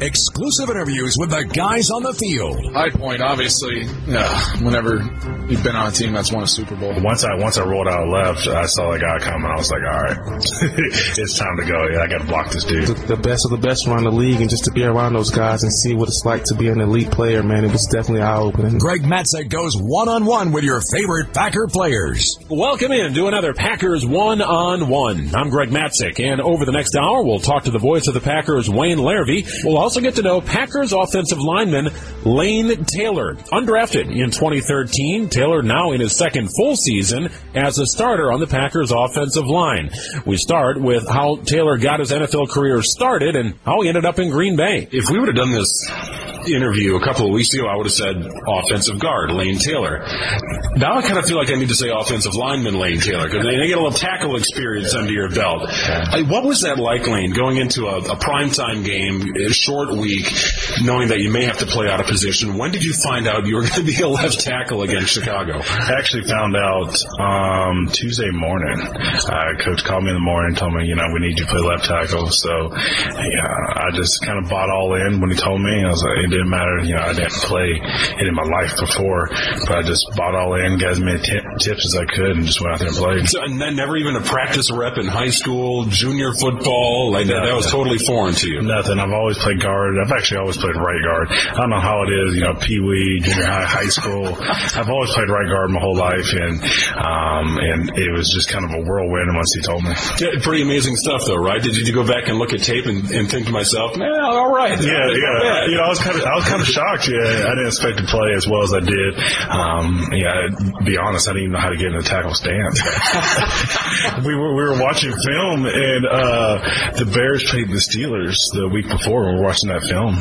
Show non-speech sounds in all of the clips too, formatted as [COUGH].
Exclusive interviews with the guys on the field. High point, obviously. Yeah, whenever you've been on a team that's won a Super Bowl. Once I once I rolled out left, I saw the guy coming. I was like, all right, [LAUGHS] it's time to go. Yeah, I got to block this dude. The, the best of the best around the league, and just to be around those guys and see what it's like to be an elite player, man, it was definitely eye opening. Greg Matzek goes one on one with your favorite Packer players. Welcome in to another Packers one on one. I'm Greg Matzek, and over the next hour, we'll talk to the voice of the Packers, Wayne Larrivee. We'll also get to know Packers offensive lineman Lane Taylor. Undrafted in 2013, Taylor now in his second full season as a starter on the Packers offensive line. We start with how Taylor got his NFL career started and how he ended up in Green Bay. If we would have done this interview a couple of weeks ago, I would have said offensive guard Lane Taylor. Now I kind of feel like I need to say offensive lineman Lane Taylor because they get a little tackle experience under your belt. What was that like, Lane, going into a, a primetime game, a short week, knowing that you may have to play out of position? When did you find out you were going to be a left tackle against Chicago? I actually found out um, Tuesday morning. Uh, coach called me in the morning, told me, you know, we need you to play left tackle. So, yeah, I just kind of bought all in when he told me. I was like, didn't matter, you know, I didn't play it in my life before, but I just bought all in, as many tip, tips as I could, and just went out there and played. So, and then never even a practice rep in high school, junior football, like that, that was totally foreign to you. Nothing. I've always played guard. I've actually always played right guard. I don't know how it is, you know, pee wee, junior high, high school. [LAUGHS] I've always played right guard my whole life, and um, and it was just kind of a whirlwind once he told me. Yeah, pretty amazing stuff, though, right? Did you go back and look at tape and, and think to myself, man, all right. Yeah, yeah. You know, I was kind of, I was kind of shocked. Yeah, I didn't expect to play as well as I did. Um, yeah, to be honest, I didn't even know how to get in a tackle stance. [LAUGHS] we were we were watching film, and uh, the Bears played the Steelers the week before. We were watching that film,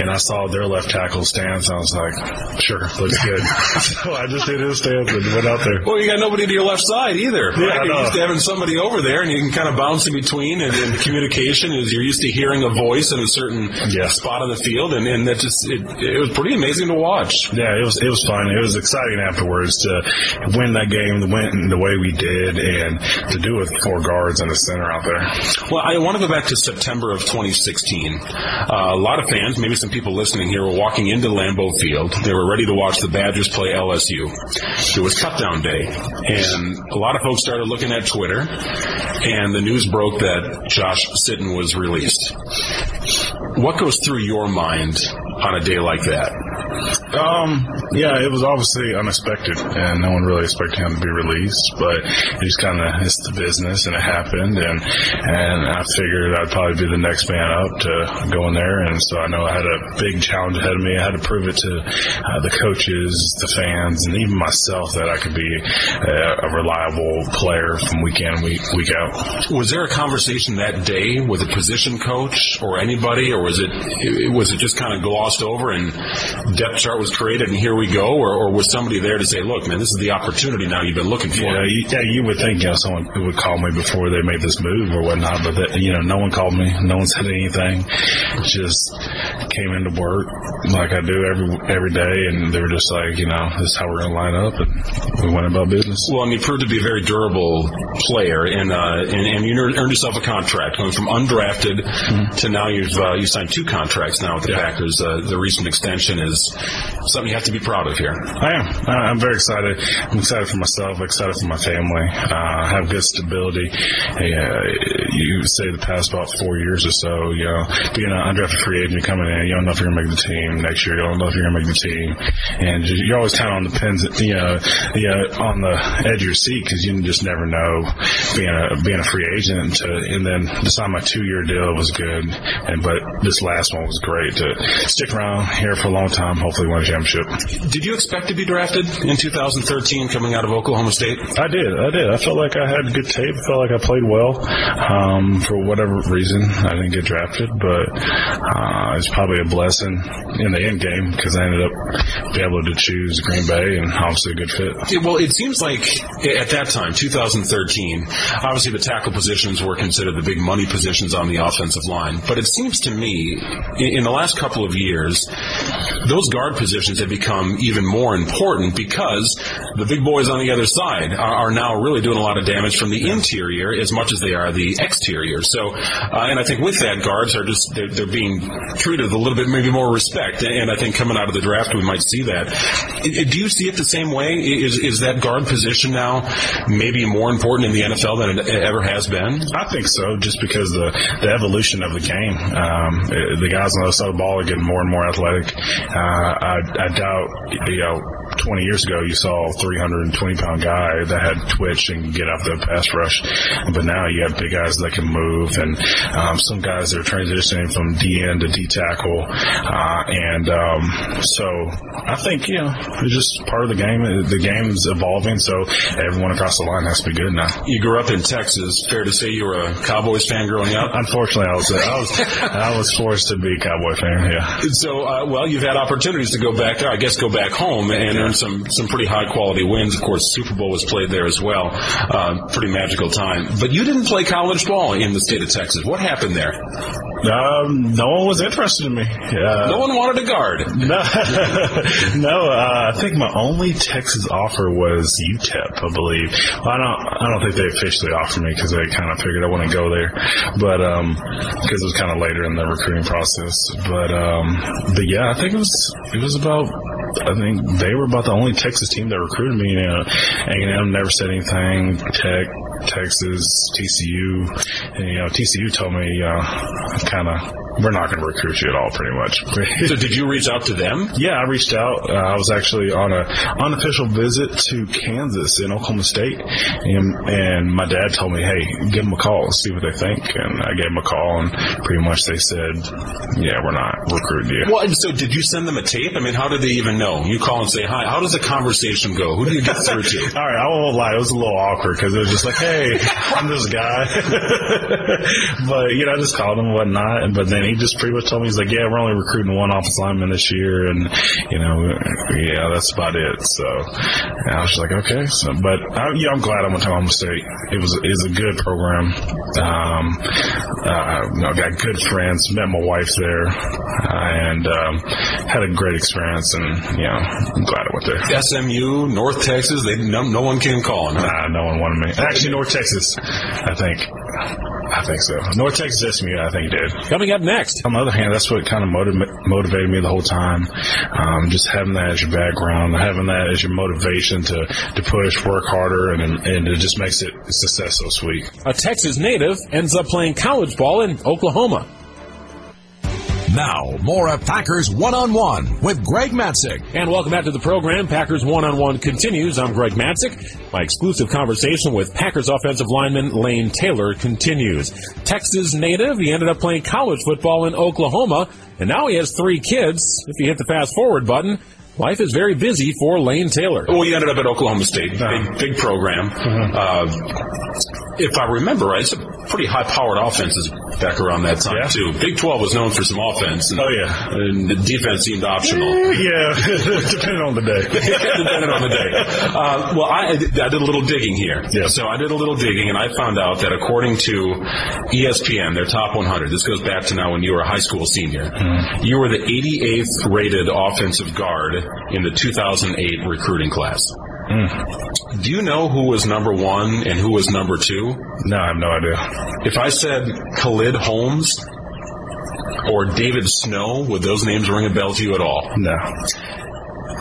and I saw their left tackle stance. I was like, sure, looks good. [LAUGHS] so I just did his stance and went out there. Well, you got nobody to your left side either. Yeah, right? I You're used to having somebody over there, and you can kind of bounce in between. And, and communication is you're used to hearing a voice in a certain Yeah. spot on the field, and, and that just it, it was pretty amazing to watch. Yeah, it was it was fun. It was exciting afterwards to win that game, to win the way we did, and to do it with four guards and a center out there. Well, I want to go back to September of 2016. Uh, a lot of fans, maybe some people listening here, were walking into Lambeau Field. They were ready to watch the Badgers play LSU. It was cutdown day, and a lot of folks started looking at Twitter, and the news broke that Josh Sitton was released. What goes through your mind on a day like that? Um, yeah, it was obviously unexpected, and no one really expected him to be released. But it just kind of it's the business, and it happened, and and I figured I'd probably be the next man up to go in there, and so I know I had a big challenge ahead of me. I had to prove it to uh, the coaches, the fans, and even myself that I could be a reliable player from week in, week week out. Was there a conversation that day with a position coach or anybody, or was it was it just kind of glossed over and depth chart was created and here we go, or, or was somebody there to say, look, man, this is the opportunity now you've been looking for? Yeah, you, yeah, you would think you know someone would call me before they made this move or whatnot, but that, you know, no one called me, no one said anything. Just came into work like I do every every day, and they were just like, you know, this is how we're going to line up, and we went about business. Well, and you proved to be a very durable player, and uh, and, and you earned yourself a contract going from undrafted to now you've uh, you signed two contracts now with the Packers. Uh, the recent extension is something you have to be proud of here. I am. I'm very excited. I'm excited for myself. Excited for my family. Uh, have good stability. Uh, you say the past about four years or so, you know, being an undrafted free agent coming in, you don't know if you're gonna make the team next year. You don't know if you're gonna make the team, and you- you're always kind of on the pins, you know, you know, on the edge of your seat because you just never know being a being a free agent. To, and then to sign my two year deal was good, and but this last one was great to stick around here for a long time. Hopefully, win a championship. Did you expect to be drafted in 2013 coming out of Oklahoma State? I did. I did. I felt like I had good tape. I felt like I played well. Um, for whatever reason, I didn't get drafted, but uh, it's probably a blessing in the end game because I ended up being able to choose Green Bay and obviously a good fit. Yeah, well, it seems like at that time, 2013, obviously the tackle positions were considered the big money positions on the offensive line. But it seems to me, in the last couple of years, those guard positions have become even more important because the big boys on the other side are, are now really doing a lot of damage from the interior as much as they are the exterior. So, uh, and I think with that, guards are just they're, they're being treated with a little bit maybe more respect. And I think coming out of the draft, we might see that. Do you see it the same way? Is is that guard position now maybe more important in the NFL than it ever has been? I think so, just because the the evolution of the game. Um, the guys on the other side of the ball are getting more and more athletic. Uh, I, I doubt, you know, 20 years ago, you saw a 320 pound guy that had twitch and get out the pass rush. But now you have big guys that can move and um, some guys that are transitioning from D end to D tackle. Uh, and um, so I think, you know, it's just part of the game. The game's evolving, so everyone across the line has to be good now. You grew up in Texas. Fair to say you were a Cowboys fan growing up? Unfortunately, I was, I was, I was forced to be a Cowboy fan, yeah. So, uh, well, you've had opportunities to go back, there. I guess, go back home and earn some, some pretty high quality wins. Of course, Super Bowl was played there as well. Uh, pretty magical time. But you didn't play college ball in the state of Texas. What happened there? Um, no one was interested in me. Uh, no one wanted a guard. [LAUGHS] No, no. Uh, I think my only Texas offer was UTEP, I believe. Well, I don't. I don't think they officially offered me because they kind of figured I wouldn't go there, but because um, it was kind of later in the recruiting process. But um, but yeah, I think it was it was about. I think they were about the only Texas team that recruited me. You know, A&M never said anything. Tech, Texas, TCU, and you know TCU told me uh, of we're not going to recruit you at all, pretty much. [LAUGHS] so did you reach out to them? Yeah, I reached out. Uh, I was actually on a unofficial visit to Kansas in Oklahoma State, and, and my dad told me, "Hey, give them a call, see what they think." And I gave them a call, and pretty much they said, "Yeah, we're not recruiting you." Well, so did you send them a tape? I mean, how did they even know? You call and say hi. How does the conversation go? Who do you get through to? [LAUGHS] all right, I won't lie. It was a little awkward because it was just like, "Hey, I'm this guy," [LAUGHS] but you know, I just called them and whatnot. But then he just pretty much told me he's like, yeah, we're only recruiting one offensive lineman this year, and you know, yeah, that's about it. So I was just like, okay. So, but I, yeah, I'm glad I went to Oklahoma State. It was was a good program. Um, uh, you know, got good friends. Met my wife there, uh, and um, had a great experience. And you know, I'm glad I went there. SMU, North Texas. They no, no one came calling. Huh? Nah, no one wanted me. Actually, North Texas, I think. I think so. North Texas SMU, I think did. Coming up next. On the other hand, that's what kind of motiv- motivated me the whole time. Um, just having that as your background, having that as your motivation to, to push, work harder, and, and it just makes it success so sweet. A Texas native ends up playing college ball in Oklahoma. Now, more of Packers One on One with Greg Matzek. And welcome back to the program. Packers One on One continues. I'm Greg Matzek. My exclusive conversation with Packers offensive lineman Lane Taylor continues. Texas native, he ended up playing college football in Oklahoma, and now he has three kids. If you hit the fast forward button, Life is very busy for Lane Taylor. Well, you ended up at Oklahoma State, big, big program. Uh-huh. Uh, if I remember right, pretty high-powered offenses back around that time Yeah. too. Big 12 was known for some offense. And, Oh, yeah. and the defense seemed optional. Yeah, [LAUGHS] depending on the day. [LAUGHS] depending on the day. Uh, well, I, I did a little digging here. Yeah. So I did a little digging, and I found out that according to ESPN, their top 100, this goes back to now when you were a high school senior, you were the 88th rated offensive guard in the 2008 recruiting class. Hmm. Do you know who was number one and who was number two? No, I have no idea. If I said Khalid Holmes or David Snow, would those names ring a bell to you at all? No.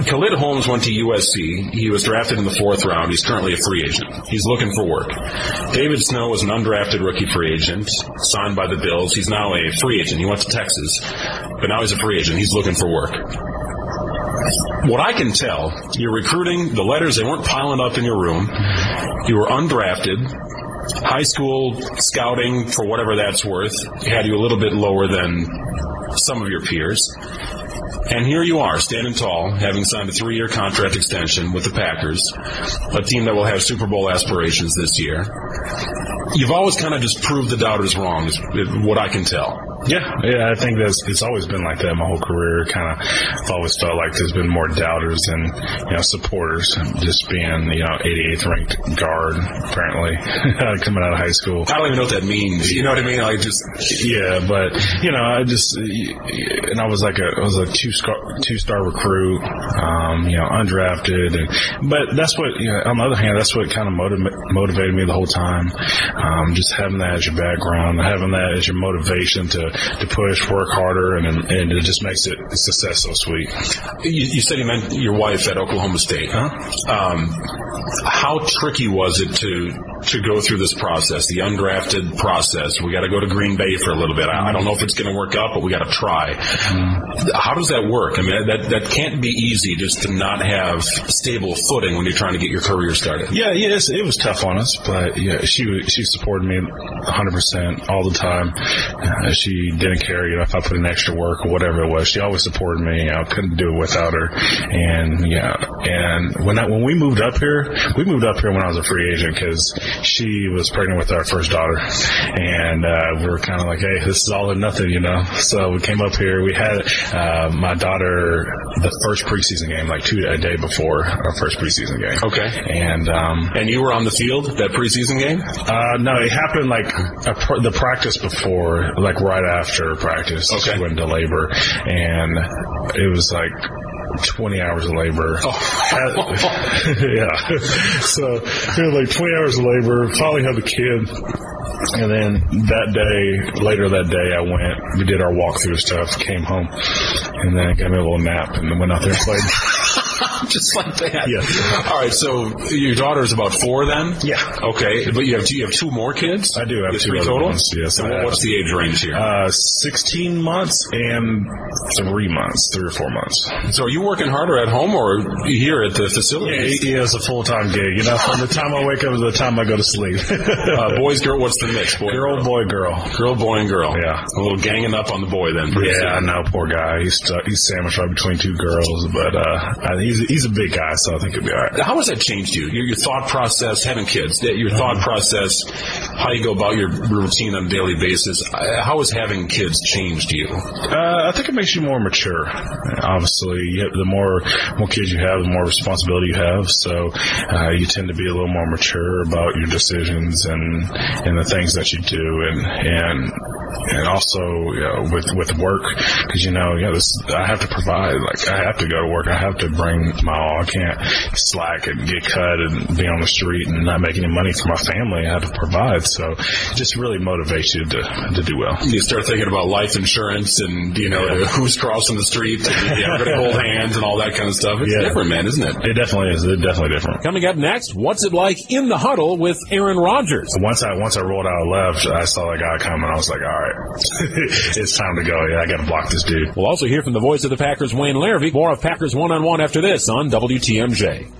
Khalid Holmes went to USC. He was drafted in the fourth round. He's currently a free agent. He's looking for work. David Snow was an undrafted rookie free agent, signed by the Bills. He's now a free agent. He went to Texas, but now he's a free agent. He's looking for work. What I can tell, you're recruiting, the letters, they weren't piling up in your room. You were undrafted. High school scouting, for whatever that's worth, had you a little bit lower than some of your peers. And here you are, standing tall, having signed a three year contract extension with the Packers, a team that will have Super Bowl aspirations this year. You've always kind of just proved the doubters wrong, is what I can tell. Yeah, yeah, I think that's it's always been like that my whole career. Kind of, I've always felt like there's been more doubters than you know supporters. Just being you know 88th ranked guard, apparently [LAUGHS] coming out of high school. I don't even know what that means. You know what I mean? Like just Yeah, but you know, I just and I was like a I was a two star two star recruit, um, you know, undrafted, and but that's what you know. On the other hand, that's what kind of motiv- motivated me the whole time. Um, just having that as your background, having that as your motivation to to push, work harder, and and it just makes it success so sweet. you, you said you met your wife at Oklahoma State. Huh? Um, how tricky was it to to go through this process, the undrafted process? We got to go to Green Bay for a little bit. I, don't know if it's going to work out, but we got to try. How does that work? I mean, that that can't be easy just to not have stable footing when you're trying to get your career started. Yeah, yes, it was tough on us, but yeah, she she supported me 100 percent all the time. Uh, she didn't care, you know, if I put in extra work or whatever it was. She always supported me. I couldn't do it without her. And yeah, and when I, when we moved up here, we moved up here when I was a free agent because she was pregnant with our first daughter, and uh, we were kind of like, hey, this is all or nothing, you know. So we came up here. We had uh, my daughter the first preseason game, like two a day before our first preseason game. Okay. And um, And you were on the field that preseason game. uh, no, it happened like a pr- the practice before, like right after practice. Okay. She went into labor, and it was like 20 hours of labor. Oh. [LAUGHS] yeah. So it was like 20 hours of labor. Finally had the kid. And then that day, later that day, I went, we did our walkthrough stuff, came home, and then got me a little nap, and then went out there and played. [LAUGHS] Just like that. Yeah. All right. So your daughter's about four then. Yeah. Okay. But you have do you have two more kids. I do have two three other total. ones, yes, And what's the age range here? Uh, 16 months and three months, three or four months. so are you working harder at home or here at the facility? Yeah, it's a full time gig. You know, from the time I wake up to the time I go to sleep. Uh, boys, girl. What's the mix? Boy, girl, boy, girl. girl, boy, and girl. Yeah. A little ganging up on the boy then. Yeah, I know, poor guy. He's stuck, he's sandwiched right between two girls, but uh, I- he's he's a big guy, so I think he'll be all right. How has that changed you? Your, your thought process, having kids, your thought process, how you go about your routine on a daily basis. uh, How has having kids changed you? Uh, I think it makes you more mature. Obviously, you have, the more more kids you have, the more responsibility you have. So uh, you tend to be a little more mature about your decisions and and the things that you do, and and and also you know, with with work because you know yeah this I have to provide like I have to go to work I have to bring my all I can't slack and get cut and be on the street and not make any money for my family I have to provide so it just really motivates you to to do well. You start thinking about life insurance and you know who's crossing the street, and, yeah, we're gonna hold hands and all that kind of stuff. It's Yeah. different, man, isn't it? It definitely is. It's definitely different. Coming up next, what's it like in the huddle with Aaron Rodgers? Once I once I rolled out left, I saw that guy coming. I was like, all right, [LAUGHS] it's time to go. Yeah, I got to block this dude. We'll also hear from the voice of the Packers, Wayne Larrivee. More of Packers One on One after this on WTMJ.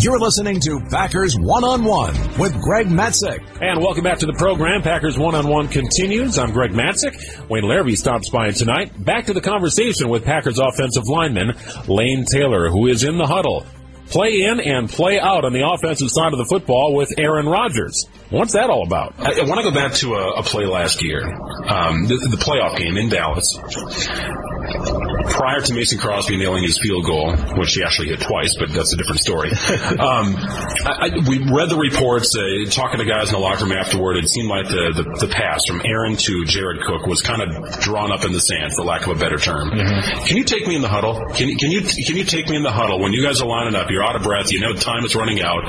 You're listening to Packers One on One with Greg Matzek. And welcome back to the program. Packers One on One continues. I'm Greg Matzek. Wayne Larrivee stops by tonight. Back to the conversation with Packers offensive lineman Lane Taylor, who is in the huddle. Play in and play out on the offensive side of the football with Aaron Rodgers. What's that all about? I, I want to go back to a, a play last year, um, the, the playoff game in Dallas. Prior to Mason Crosby nailing his field goal, which he actually hit twice, but that's a different story. [LAUGHS] um, I, I, we read the reports, uh, talking to guys in the locker room afterward. It seemed like the, the, the pass from Aaron to Jared Cook was kind of drawn up in the sand, for lack of a better term. Can you take me in the huddle? Can, you- can you can you take me in the huddle when you guys are lining up? You're out of breath. You know time is running out.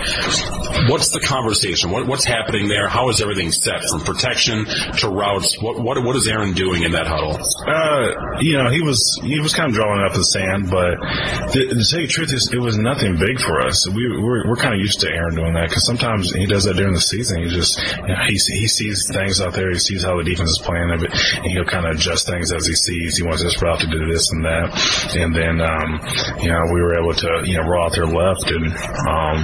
What's the conversation? What, what's happening there? How is everything set from protection to routes? What what what is Aaron doing in that huddle? Uh, you know, he was he was kind of drawing it up the sand, but the, to tell you the truth, it was nothing big for us. We we're, we're kind of used to Aaron doing that because sometimes he does that during the season. He just you know, he he sees things out there. He sees how the defense is playing, and he'll kind of adjust things as he sees. He wants this route to do this and that, and then um, you know we were able to you know roll out there left and um,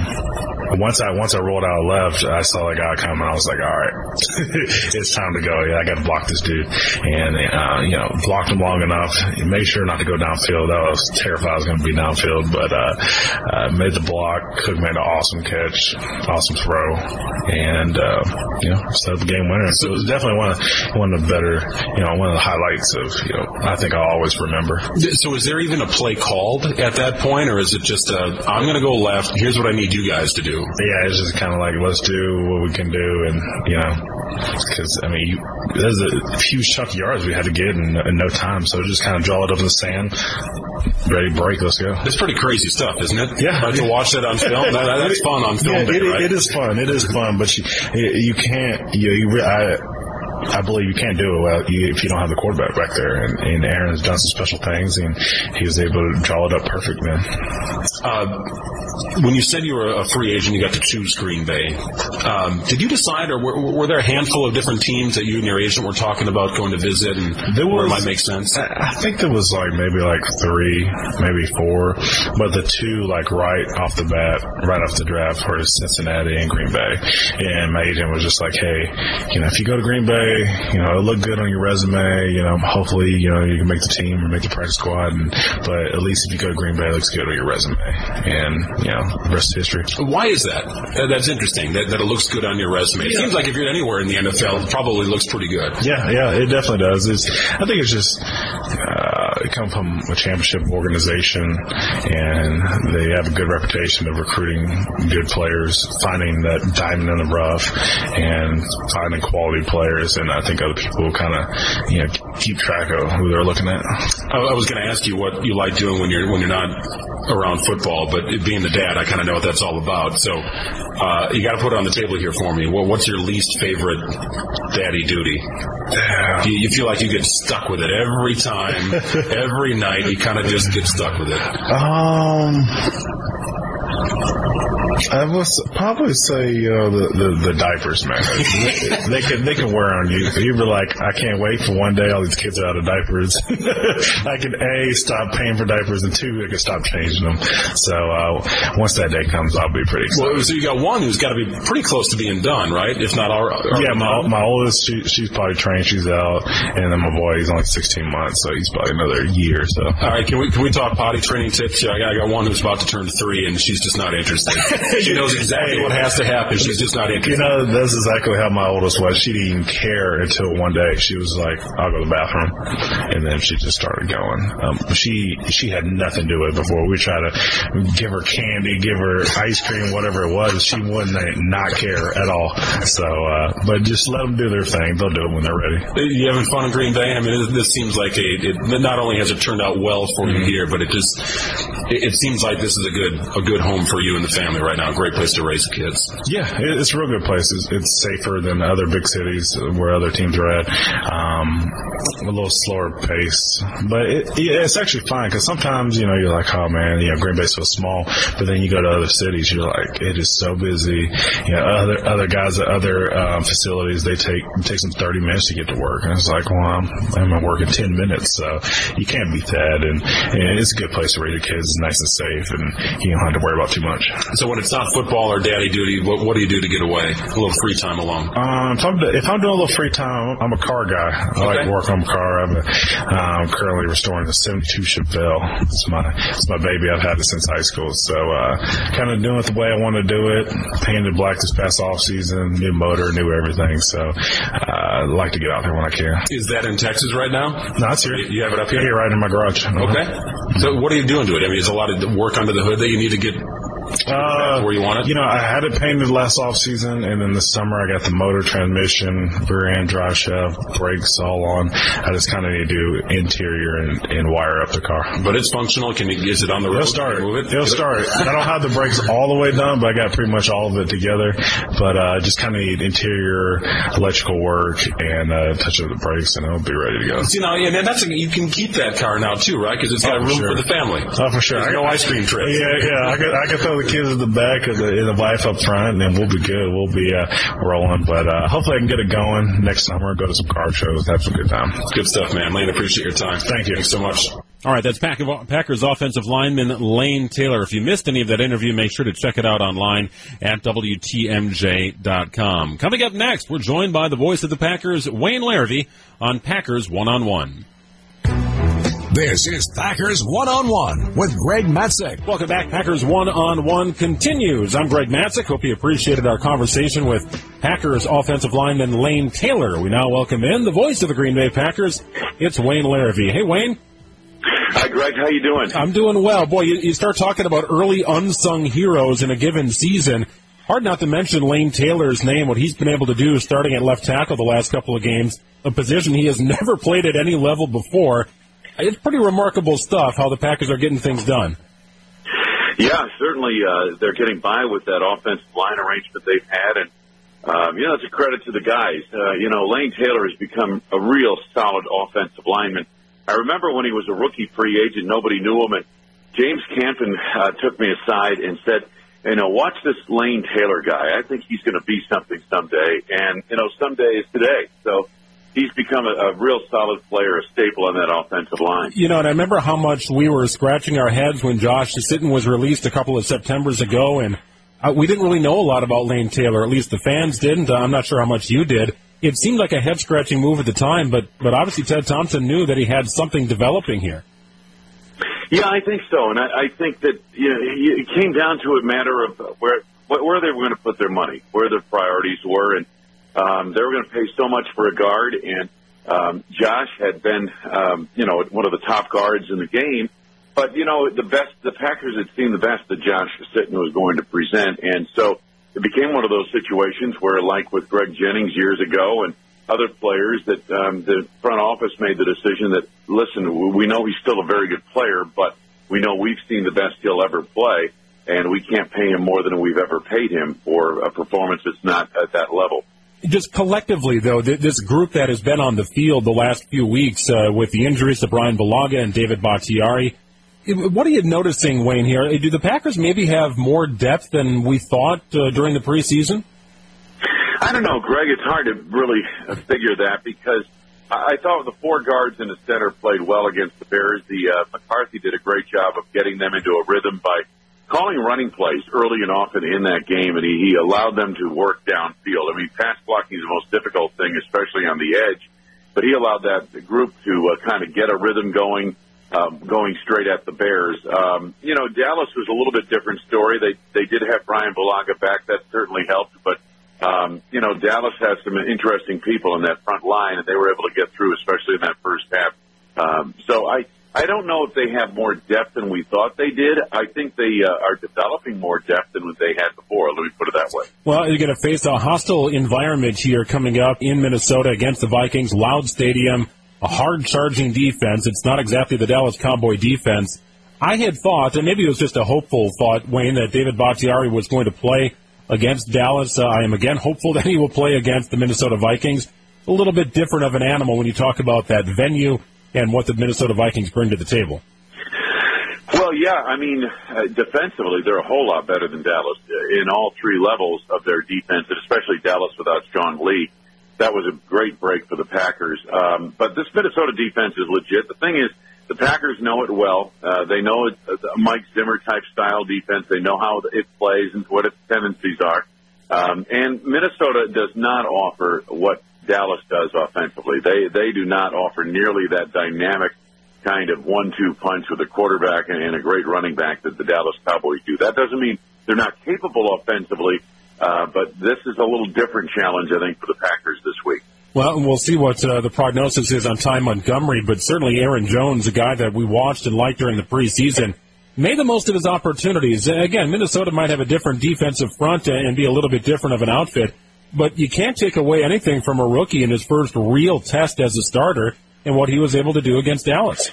once I once I rolled out left, I saw the guy coming. I was like, all right, [LAUGHS] it's time to go. Yeah, I got to block this dude, and uh, you know, blocked him long enough. Made sure not to go downfield. I was terrified I was going to be downfield, but uh, uh, made the block. Cook made an awesome catch, awesome throw, and uh, you know, set up the game winner. So it was definitely one of one of the better, you know, one of the highlights of you know. I think I'll always remember. So is there even a play called at that point, or is it just a, I'm going to go left. Here's what I need you guys to do. Yeah, it's just kind of like let's do what we can do, and you know, because I mean, you, there's a huge chunk of yards we had to get in, in no time, so just kind of draw it up in the sand, ready to break. Let's go. It's pretty crazy stuff, isn't it? Yeah. Like to watch that on film. That, that's fun on film. Yeah, day, it, right? it is fun. It is fun, but you you can't you, you I. I believe you can't do it well if you don't have the quarterback back there. And, and Aaron has done some special things, and he was able to draw it up perfect, man. Uh, when you said you were a free agent, you got to choose Green Bay. Um, did you decide, or were, were, there a handful of different teams that you and your agent were talking about going to visit, and There where it might make sense? I I think there was like maybe like three, maybe four, but the two like right off the bat, right off the draft were Cincinnati and Green Bay. And my agent was just like, hey, you know, if you go to Green Bay, you know, it'll look good on your resume. You know, hopefully, you know, you can make the team or make the practice squad. And, but at least if you go to Green Bay, it looks good on your resume. And you know, the rest is history. Why is that? Uh, That's interesting. That, that it looks good on your resume. It seems like if you're anywhere in the NFL, it probably looks pretty good. Yeah, yeah, it definitely does. It's, I think it's just uh, it come from a championship organization, and they have a good reputation of recruiting good players, finding that diamond in the rough, and finding quality players. And I think other people kind of you know keep track of who they're looking at. I, was going to ask you what you like doing when you're when you're not around football, but being the dad, I kind of know what that's all about. So uh, you got to put it on the table here for me. What, what's your least favorite daddy duty? Do you, you feel like you get stuck with it every time, [LAUGHS] every night. You kind of just get stuck with it. Um. I would probably say uh, the, the the diapers, man. they can they can wear on you. You'd be like, I can't wait for one day all these kids are out of diapers. [LAUGHS] I can a stop paying for diapers, and two, I can stop changing them. So uh, once that day comes, I'll be pretty excited. Well, so you got one who's got to be pretty close to being done, right? If not, all yeah, my my oldest, she, she's probably trained. She's out, and then my boy, he's only 16 months, so he's probably another year. So All right, can we can we talk potty training tips? Yeah, I got, I got one who's about to turn three, and she's just not interested. [LAUGHS] [LAUGHS] she knows exactly what has to happen. She's just not interested. You know, that's exactly how my oldest was. She didn't even care until one day she was like, "I'll go to the bathroom," and then she just started going. Um, she she had nothing to do with it before. We tried to give her candy, give her ice cream, whatever it was. She wouldn't not care at all. So, uh, but just let them do their thing. They'll do it when they're ready. you having fun in Green Bay? I mean, this, seems like a. It, not only has it turned out well for you here, but it just it, it seems like this is a good a good home for you and the family right now. A great place to raise kids. Yeah, it's a real good place. It's, it's safer than other big cities where other teams are at. Um, a little slower pace, but it, it's actually fine because sometimes you know you're like, oh man, you know Green Bay's so small, but then you go to other cities, you're like, it is so busy. You know, other other guys at other um, facilities they take it takes them 30 minutes to get to work, and it's like, well, I'm, I'm at work in 10 minutes, so you can't beat that. And, and it's a good place to raise your kids, it's nice and safe, and you don't have to worry about too much. So when it's not football or daddy duty, what, what do you do to get away? A little free time alone. Um, if I'm, if I'm doing a little free time, I'm a car guy. I like Okay. work on car. I'm um, currently restoring the 72 Chevelle. It's my it's my baby. I've had it since high school. So uh, kind of doing it the way I want to do it. Painted black this past off season. New motor, new everything. So uh, I like to get out there when I can. Is that in Texas right now? No, it's here. You have it up here? Here, right in my garage. Okay. So what are you doing to it? I mean, there's a lot of work under the hood that you need to get Uh, where you want it. You know, I had it painted last off season, and then this summer I got the motor, transmission, rear end drive shaft, brakes all on. I just kind of need to do interior and, and wire up the car. But it's functional. Can you, is it on the road? It'll start. Can you Move it. It'll Get it? start. I don't have the brakes all the way done, but I got pretty much all of it together. But uh, just kind of need interior electrical work and uh, touch up the brakes, and it'll be ready to go. See now, yeah, man, that's a, you can keep that car now too, right? Because it's got Oh, room sure. for the family. Oh, for sure. There's I no ice cream trips. Yeah, yeah. I could, I could throw the kids in the back and the, and the wife up front, and then we'll be good. We'll be uh, rolling. But uh, hopefully, I can get it going next summer. Go to some car shows, have some good time. Good stuff, man. Lane, appreciate your time. Thank you. Thanks so much. All right, that's Packers offensive lineman Lane Taylor. If you missed any of that interview, make sure to check it out online at WTMJ.com. Coming up next, we're joined by the voice of the Packers, Wayne Larrivee, on Packers One on One. This is Packers One on One with Greg Matzek. Welcome back. Packers One on One continues. I'm Greg Matzek. Hope you appreciated our conversation with Packers offensive lineman Lane Taylor. We now welcome in the voice of the Green Bay Packers. It's Wayne Larrivee. Hey, Wayne. Hi, Greg. How you doing? I'm doing well. Boy, you, you start talking about early unsung heroes in a given season. Hard not to mention Lane Taylor's name, what he's been able to do starting at left tackle the last couple of games, a position he has [LAUGHS] never played at any level before it's pretty remarkable stuff how the Packers are getting things done. Yeah, certainly uh, they're getting by with that offensive line arrangement they've had, and um, you know it's a credit to the guys. Uh, you know, Lane Taylor has become a real solid offensive lineman. I remember when he was a rookie free agent, nobody knew him, and James Campen uh, took me aside and said, "You know, watch this Lane Taylor guy. I think he's going to be something someday, and you know, someday is today." So he's become a, a, real solid player, a staple on that offensive line. You know, and I remember how much we were scratching our heads when Josh Sitton was released a couple of September's ago, and uh, we didn't really know a lot about Lane Taylor. At least the fans didn't. I'm not sure how much you did. It seemed like a head scratching move at the time, but but obviously Ted Thompson knew that he had something developing here. Yeah, I think so, and I, I think that you know, it came down to a matter of where where they were going to put their money, where their priorities were, and um, they were going to pay so much for a guard, and um, Josh had been, um, you know, one of the top guards in the game. But you know, the best, the Packers had seen the best that Josh Sitton was going to present, and so it became one of those situations where, like with Greg Jennings years ago, and other players, that um, the front office made the decision that listen, we know he's still a very good player, but we know we've seen the best he'll ever play, and we can't pay him more than we've ever paid him for a performance that's not at that level just collectively, though, th- this group that has been on the field the last few weeks uh, with the injuries to Bryan Bulaga and David Bakhtiari, what are you noticing, Wayne, here? Do the Packers maybe have more depth than we thought uh, during the preseason? I don't know, Greg. It's hard to really figure that because I thought the four guards in the center played well against the Bears. The uh, McCarthy did a great job of getting them into a rhythm by calling running plays early and often in that game, and he, he allowed them to work downfield. I mean, pass blocking is the most difficult thing, especially on the edge, but he allowed that group to uh, kind of get a rhythm going, um, going straight at the Bears. Um, you know, Dallas was a little bit different story. They they did have Bryan Bulaga back, that certainly helped, but. Um, you know, Dallas has some interesting people in that front line, and they were able to get through, especially in that first half. Um, so I, I don't know if they have more depth than we thought they did. I think they uh, are developing more depth than what they had before. Let me put it that way. Well, you're going to face a hostile environment here coming up in Minnesota against the Vikings. Loud stadium, a hard charging defense. It's not exactly the Dallas Cowboy defense. I had thought, and maybe it was just a hopeful thought, Wayne, that David Bakhtiari was going to play against Dallas. Uh, I am again hopeful [LAUGHS] that he will play against the Minnesota Vikings. A little bit different of an animal when you talk about that venue and what the Minnesota Vikings bring to the table? Well, yeah, I mean, uh, defensively, they're a whole lot better than Dallas uh, in all three levels of their defense, and especially Dallas without Sean Lee. That was a great break for the Packers. Um, but this Minnesota defense is legit. The thing is, the Packers know it well. Uh, they know it's a Mike Zimmer type style defense. They know how it plays and what its tendencies are. Um, and Minnesota does not offer what Dallas does offensively. They they do not offer nearly that dynamic kind of one-two punch with a quarterback and a great running back that the Dallas Cowboys do. That doesn't mean they're not capable offensively, uh, but this is a little different challenge, I think, for the Packers this week. Well, we'll see what uh, the prognosis is on Ty Montgomery, but certainly Aaron Jones, a guy that we watched and liked during the preseason, made the most of his opportunities. Again, Minnesota might have a different defensive front and be a little bit different of an outfit, but you can't take away anything from a rookie in his first real test as a starter and what he was able to do against Dallas.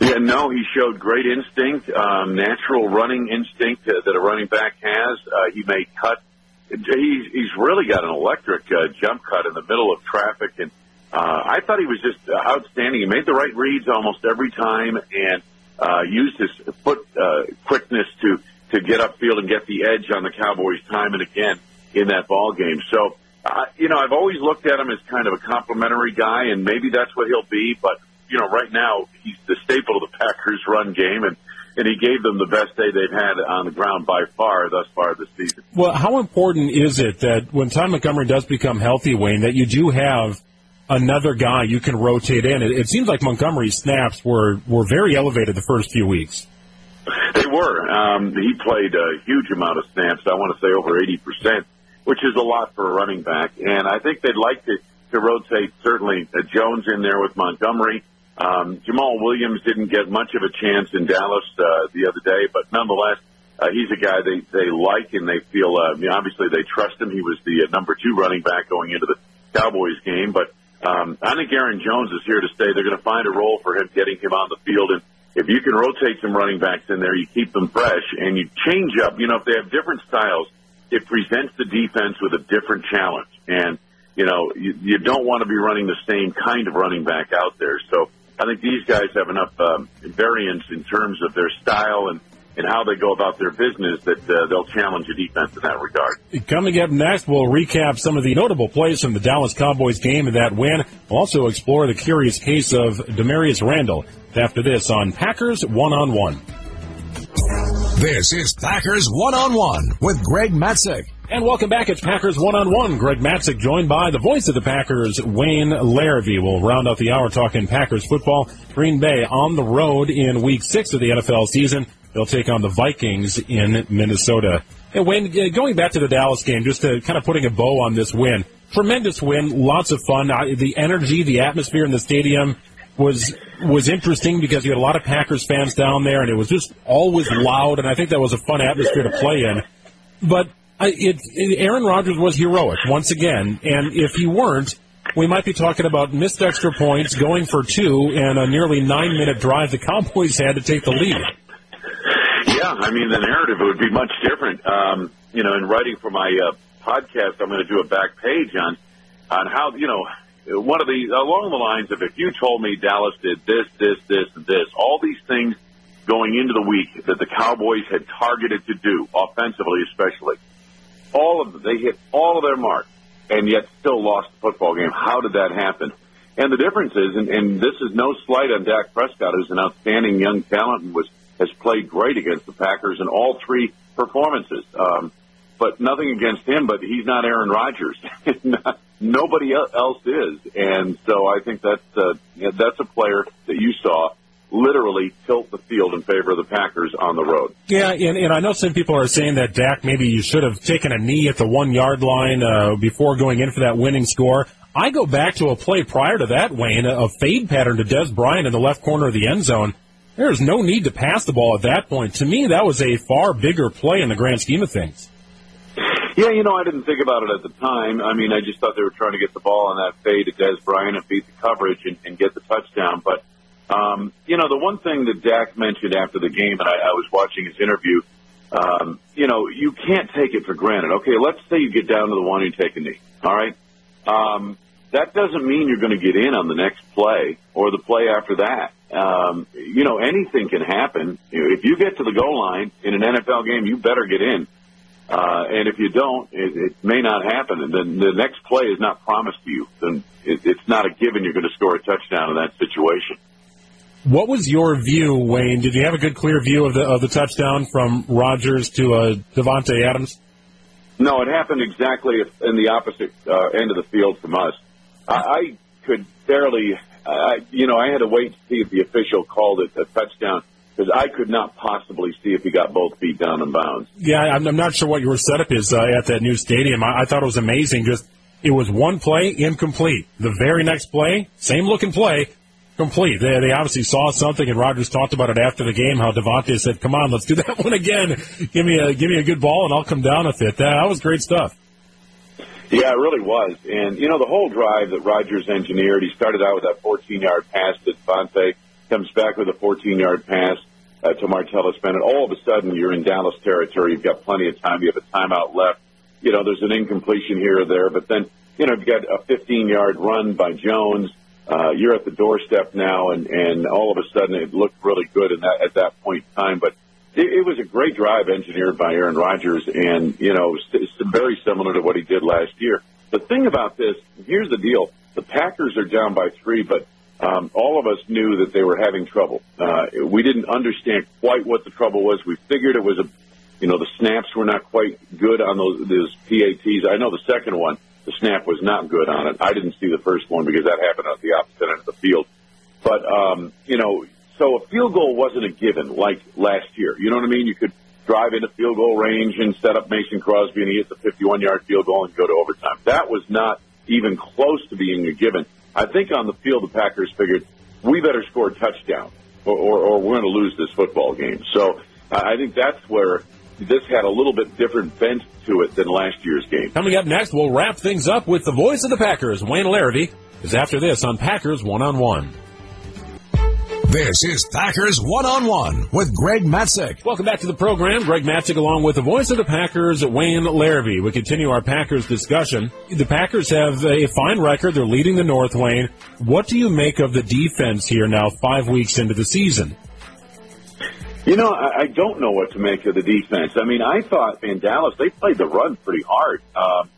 Yeah, no, he showed great instinct, um, natural running instinct uh, that a running back has. Uh, he made cut. He's, he's really got an electric uh, jump cut in the middle of traffic, and uh, I thought he was just outstanding. He made the right reads almost every time, and uh, used his foot uh, quickness to to get upfield and get the edge on the Cowboys time and again in that ball game. So, uh, you know, I've always looked at him as kind of a complementary guy, and maybe that's what he'll be. But you know, right now he's the staple of the Packers' run game, and and he gave them the best day they've had on the ground by far thus far this season. Well, how important is it that when Ty Montgomery does become healthy, Wayne, that you do have another guy you can rotate in? It, it seems like Montgomery's snaps were were very elevated the first few weeks. They were. Um, he played a huge amount of snaps. I want to say over eighty percent, which is a lot for a running back. And I think they'd like to to rotate certainly uh, Jones in there with Montgomery. Um, Jamaal Williams didn't get much of a chance in Dallas uh, the other day, but nonetheless, uh, he's a guy they they like and they feel. Uh, I mean, obviously, they trust him. He was the uh, number two running back going into the Cowboys game, but um, I think Aaron Jones is here to stay. They're going to find a role for him, getting him on the field, and if you can rotate some running backs in there, you keep them fresh and you change up. You know, if they have different styles, it presents the defense with a different challenge, and you know, you, you don't want to be running the same kind of running back out there. So I think these guys have enough um, variance in terms of their style and, and how they go about their business that uh, they'll challenge a defense in that regard. Coming up next, we'll recap some of the notable plays from the Dallas Cowboys game and that win. We'll also explore the curious case of Damarious Randall after this on Packers One on One. This is Packers One on One with Greg Matzek. And welcome back. It's Packers One on One. Greg Matzek joined by the voice of the Packers, Wayne Larrivee. We'll round out the hour talking Packers football. Green Bay on the road in week six of the NFL season. They'll take on the Vikings in Minnesota. And Wayne, uh, going back to the Dallas game, just to kind of putting a bow on this win. Tremendous win, lots of fun. The energy, the atmosphere in the stadium was was interesting because you had a lot of Packers fans down there, and it was just always loud. And I think that was a fun atmosphere to play in. But it, it, Aaron Rodgers was heroic once again, and if he weren't, we might be talking about missed extra points, going for two, and a nearly nine-minute drive the Cowboys had to take the lead. Yeah, I mean the narrative would be much different. Um, you know, in writing for my uh, podcast, I'm going to do a back page on on how you know one of the along the lines of if you told me Dallas did this, this, this, and this, all these things going into the week that the Cowboys had targeted to do offensively, especially all of them. They hit all of their marks and yet still lost the football game. How did that happen? And the difference is, and, and this is no slight on Dak Prescott, who's an outstanding young talent and was has played great against the Packers in all three performances. Um, but nothing against him, but he's not Aaron Rodgers. [LAUGHS] Nobody else is, and so I think that's uh, that's a player that you saw literally tilt the field in favor of the Packers on the road. Yeah, and, and I know some people are saying that Dak maybe you should have taken a knee at the one yard line uh, before going in for that winning score. I go back to a play prior to that, Wayne, a fade pattern to Dez Bryant in the left corner of the end zone. There's no need to pass the ball at that point. To me, that was a far bigger play in the grand scheme of things. Yeah, you know, I didn't think about it at the time. I mean, I just thought they were trying to get the ball on that fade to Dez Bryant and beat the coverage and, and get the touchdown. But um, you know, the one thing that Dak mentioned after the game, and I, I was watching his interview, um, you know, you can't take it for granted. Okay, let's say you get down to the one and take a knee. All right. Um, that doesn't mean you're going to get in on the next play or the play after that. Um, you know, anything can happen. If you get to the goal line in an NFL game, you better get in. Uh, and if you don't, it, it may not happen. And then the next play is not promised to you. Then it, it's not a given you're going to score a touchdown in that situation. What was your view, Wayne? Did you have a good, clear view of the of the touchdown from Rodgers to uh, Davante Adams? No, it happened exactly in the opposite uh, end of the field from us. I, I could barely, uh, you know, I had to wait to see if the official called it a touchdown because I could not possibly see if he got both feet down in bounds. Yeah, I'm, I'm not sure what your setup is uh, at that new stadium. I, I thought it was amazing. Just it was one play incomplete. The very next play, same looking play, complete. They, they obviously saw something, and Rodgers talked about it after the game. How Davante said, "Come on, let's do [LAUGHS] that one again. Give me a give me a good ball, and I'll come down with it." That, that was great stuff. Yeah, it really was. And you know, the whole drive that Rodgers engineered. He started out with that 14-yard pass to Davante, comes back with a 14-yard pass uh, to Martellus Bennett. All of a sudden, you're in Dallas territory. You've got plenty of time. You have a timeout left. You know, there's an incompletion here or there, but then you know you've got a 15-yard run by Jones uh, you're at the doorstep now, and and all of a sudden it looked really good in that at that point in time. But it, it was a great drive engineered by Aaron Rodgers, and you know it's very similar to what he did last year. The thing about this, here's the deal: the Packers are down by three, but um, all of us knew that they were having trouble. Uh, we didn't understand quite what the trouble was. We figured it was a, you know, the snaps were not quite good on those those PATs. I know the second one, the snap was not good on it. I didn't see the first one because that happened at the opposite end of the field. But um, you know, so a field goal wasn't a given like last year. You know what I mean? You could drive into field goal range and set up Mason Crosby and he hits a 51 yard field goal and go to overtime. That was not even close to being a given. I think on the field, the Packers figured we better score a touchdown, or, or, or we're going to lose this football game. So I think that's where this had a little bit different bent to it than last year's game. Coming up next, we'll wrap things up with the voice of the Packers, Wayne Larrivee, is after this on Packers One on One. This is Packers One on One with Greg Matzek. Welcome back to the program. Greg Matzek along with the voice of the Packers, Wayne Larrivee. We continue our Packers discussion. The Packers have a fine record. They're leading the North, Wayne. What do you make of the defense here now, five weeks into the season? You know, I, I don't know what to make of the defense. I mean, I thought in Dallas they played the run pretty hard. Um,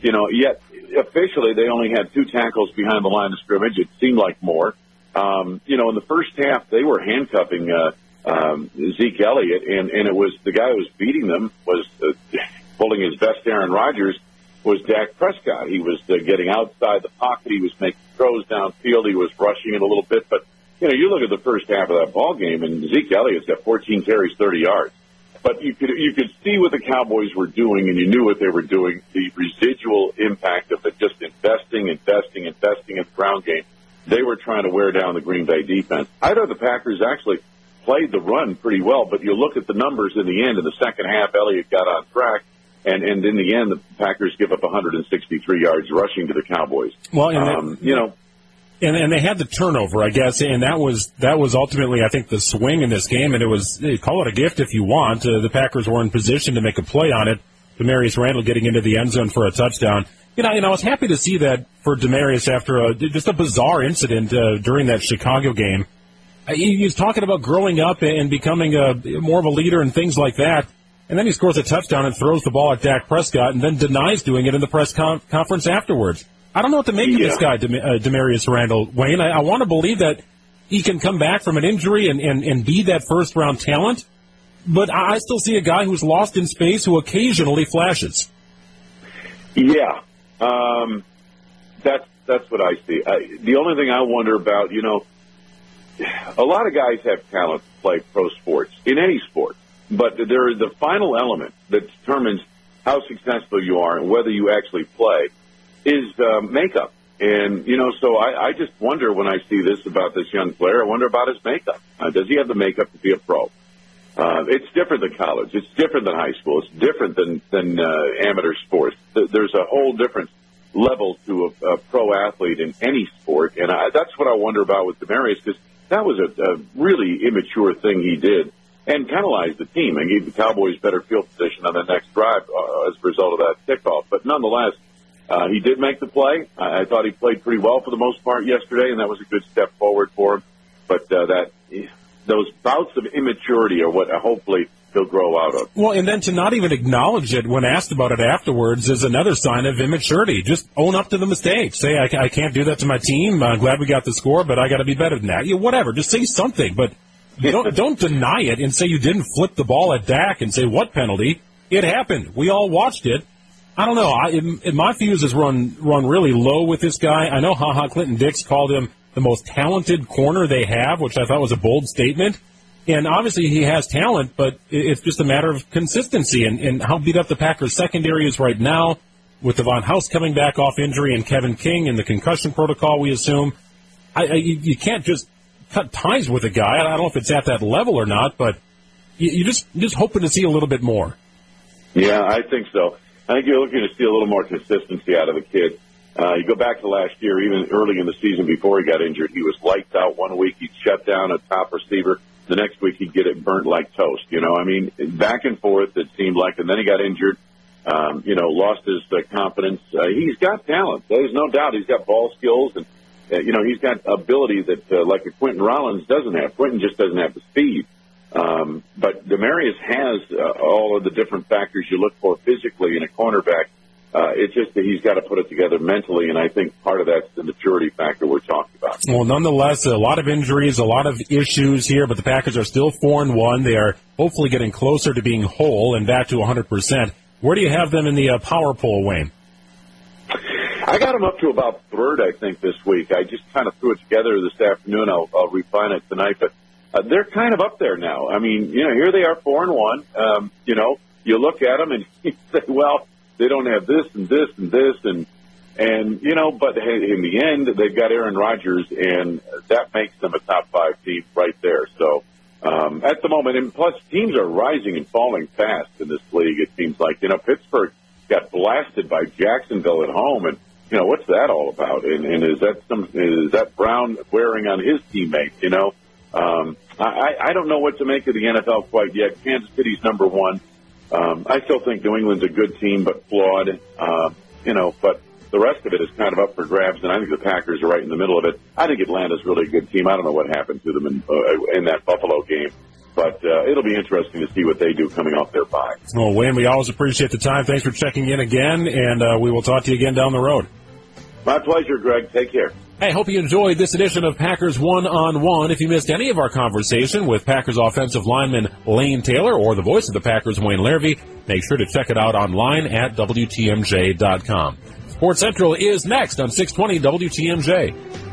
you know, yet officially they only had two tackles behind the line of scrimmage. It seemed like more. Um, you know, in the first half, they were handcuffing uh, um, Zeke Elliott, and, and it was the guy who was beating them was uh, [LAUGHS] pulling his best Aaron Rodgers was Dak Prescott. He was uh, getting outside the pocket. He was making throws downfield. He was rushing it a little bit. But, you know, you look at the first half of that ball game, and Zeke Elliott's got 14 carries, 30 yards. But you could you could see what the Cowboys were doing, and you knew what they were doing. The residual impact of it, just investing, investing, investing in the ground game they were trying to wear down the Green Bay defense. I thought the Packers actually played the run pretty well, but you look at the numbers in the end. In the second half, Elliott got on track, and and in the end, the Packers give up 163 yards rushing to the Cowboys. Well, and um, that, you know. And, and they had the turnover, I guess, and that was that was ultimately, I think, the swing in this game. And it was call it a gift if you want. Uh, the Packers were in position to make a play on it. Damarious Randall getting into the end zone for a touchdown you know, and I was happy to see that for Damarious after a, just a bizarre incident uh, during that Chicago game. Uh, he, he's talking about growing up and becoming a more of a leader and things like that. And then he scores a touchdown and throws the ball at Dak Prescott and then denies doing it in the press con- conference afterwards. I don't know what to make yeah. of this guy, Dem- uh, Damarious Randall. Wayne, I, I want to believe that he can come back from an injury and, and, and be that first round talent, but I still see a guy who's lost in space who occasionally flashes. Yeah, um, that's that's what I see. I, the only thing I wonder about, you know, a lot of guys have talent to play pro sports in any sport, but there is the final element that determines how successful you are and whether you actually play is uh, makeup. And you know, so I, I just wonder when I see this about this young player. I wonder about his makeup. Uh, does he have the makeup to be a pro? Uh, it's different than college. It's different than high school. It's different than than uh, amateur sports. There's a whole different level to a, a pro athlete in any sport, and I, that's what I wonder about with Damarious because that was a, a really immature thing he did and penalized the team and gave the Cowboys better field position on the next drive uh, as a result of that kickoff. But nonetheless, uh, he did make the play. I, I thought he played pretty well for the most part yesterday, and that was a good step forward for him. But uh, that those bouts of immaturity are what uh, hopefully he'll grow out of. Well, and then to not even acknowledge it when asked about it afterwards is another sign of immaturity. Just own up to the mistake. Say, I, I can't do that to my team. I'm glad we got the score, but I got to be better than that. Yeah, whatever. Just say something, but don't [LAUGHS] don't deny it and say you didn't flip the ball at Dak and say what penalty. It happened. We all watched it. I don't know. I, it, my fuse has run run really low with this guy. I know Ha Ha Clinton Dix called him the most talented corner they have, which I thought was a bold statement. And obviously he has talent, but it's just a matter of consistency and, and how beat up the Packers secondary is right now with Davon House coming back off injury and Kevin King in the concussion protocol, we assume. I, I, you can't just cut ties with a guy. I don't know if it's at that level or not, but you, you just you're just hoping to see a little bit more. Yeah, I think so. I think you're looking to see a little more consistency out of the kid. Uh, you go back to last year, even early in the season before he got injured, he was lights out one week. He'd shut down a top receiver. The next week he'd get it burnt like toast. You know, I mean, back and forth it seemed like, and then he got injured. Um, you know, lost his uh, confidence. Uh, he's got talent. There's no doubt. He's got ball skills, and uh, you know he's got ability that, uh, like a Quinten Rollins doesn't have. Quinten just doesn't have the speed. Um, but Damarious has uh, all of the different factors you look for physically in a cornerback Uh, it's just that he's got to put it together mentally, and I think part of that's the maturity factor we're talking about. Well, nonetheless, a lot of injuries, a lot of issues here, but the Packers are still four and one. They are hopefully getting closer to being whole and back to 100 percent. Where do you have them in the uh, power poll, Wayne? I got them up to about third, I think, this week. I just kind of threw it together this afternoon. I'll, I'll refine it tonight, but uh, they're kind of up there now. I mean, you know, here they are, four and one. Um, you know, you look at them and [LAUGHS] you say, well, they don't have this and this and this and and you know, but in the end, they've got Aaron Rodgers, and that makes them a top five team right there. So um, at the moment, and plus teams are rising and falling fast in this league. It seems like you know Pittsburgh got blasted by Jacksonville at home, and you know what's that all about? And, and is that some is that Brown wearing on his teammates? You know, um, I, I don't know what to make of the NFL quite yet. Kansas City's number one. Um, I still think New England's a good team, but flawed. Uh, you know, but the rest of it is kind of up for grabs, and I think the Packers are right in the middle of it. I think Atlanta's really a good team. I don't know what happened to them in, uh, in that Buffalo game, but uh, it'll be interesting to see what they do coming off their bye. Well, Wayne, we always appreciate the time. Thanks for checking in again, and uh, we will talk to you again down the road. My pleasure, Greg. Take care. Hey, hope you enjoyed this edition of Packers One on One. If you missed any of our conversation with Packers offensive lineman Lane Taylor or the voice of the Packers, Wayne Larrivee, make sure to check it out online at WTMJ.com. Sports Central is next on 620 WTMJ.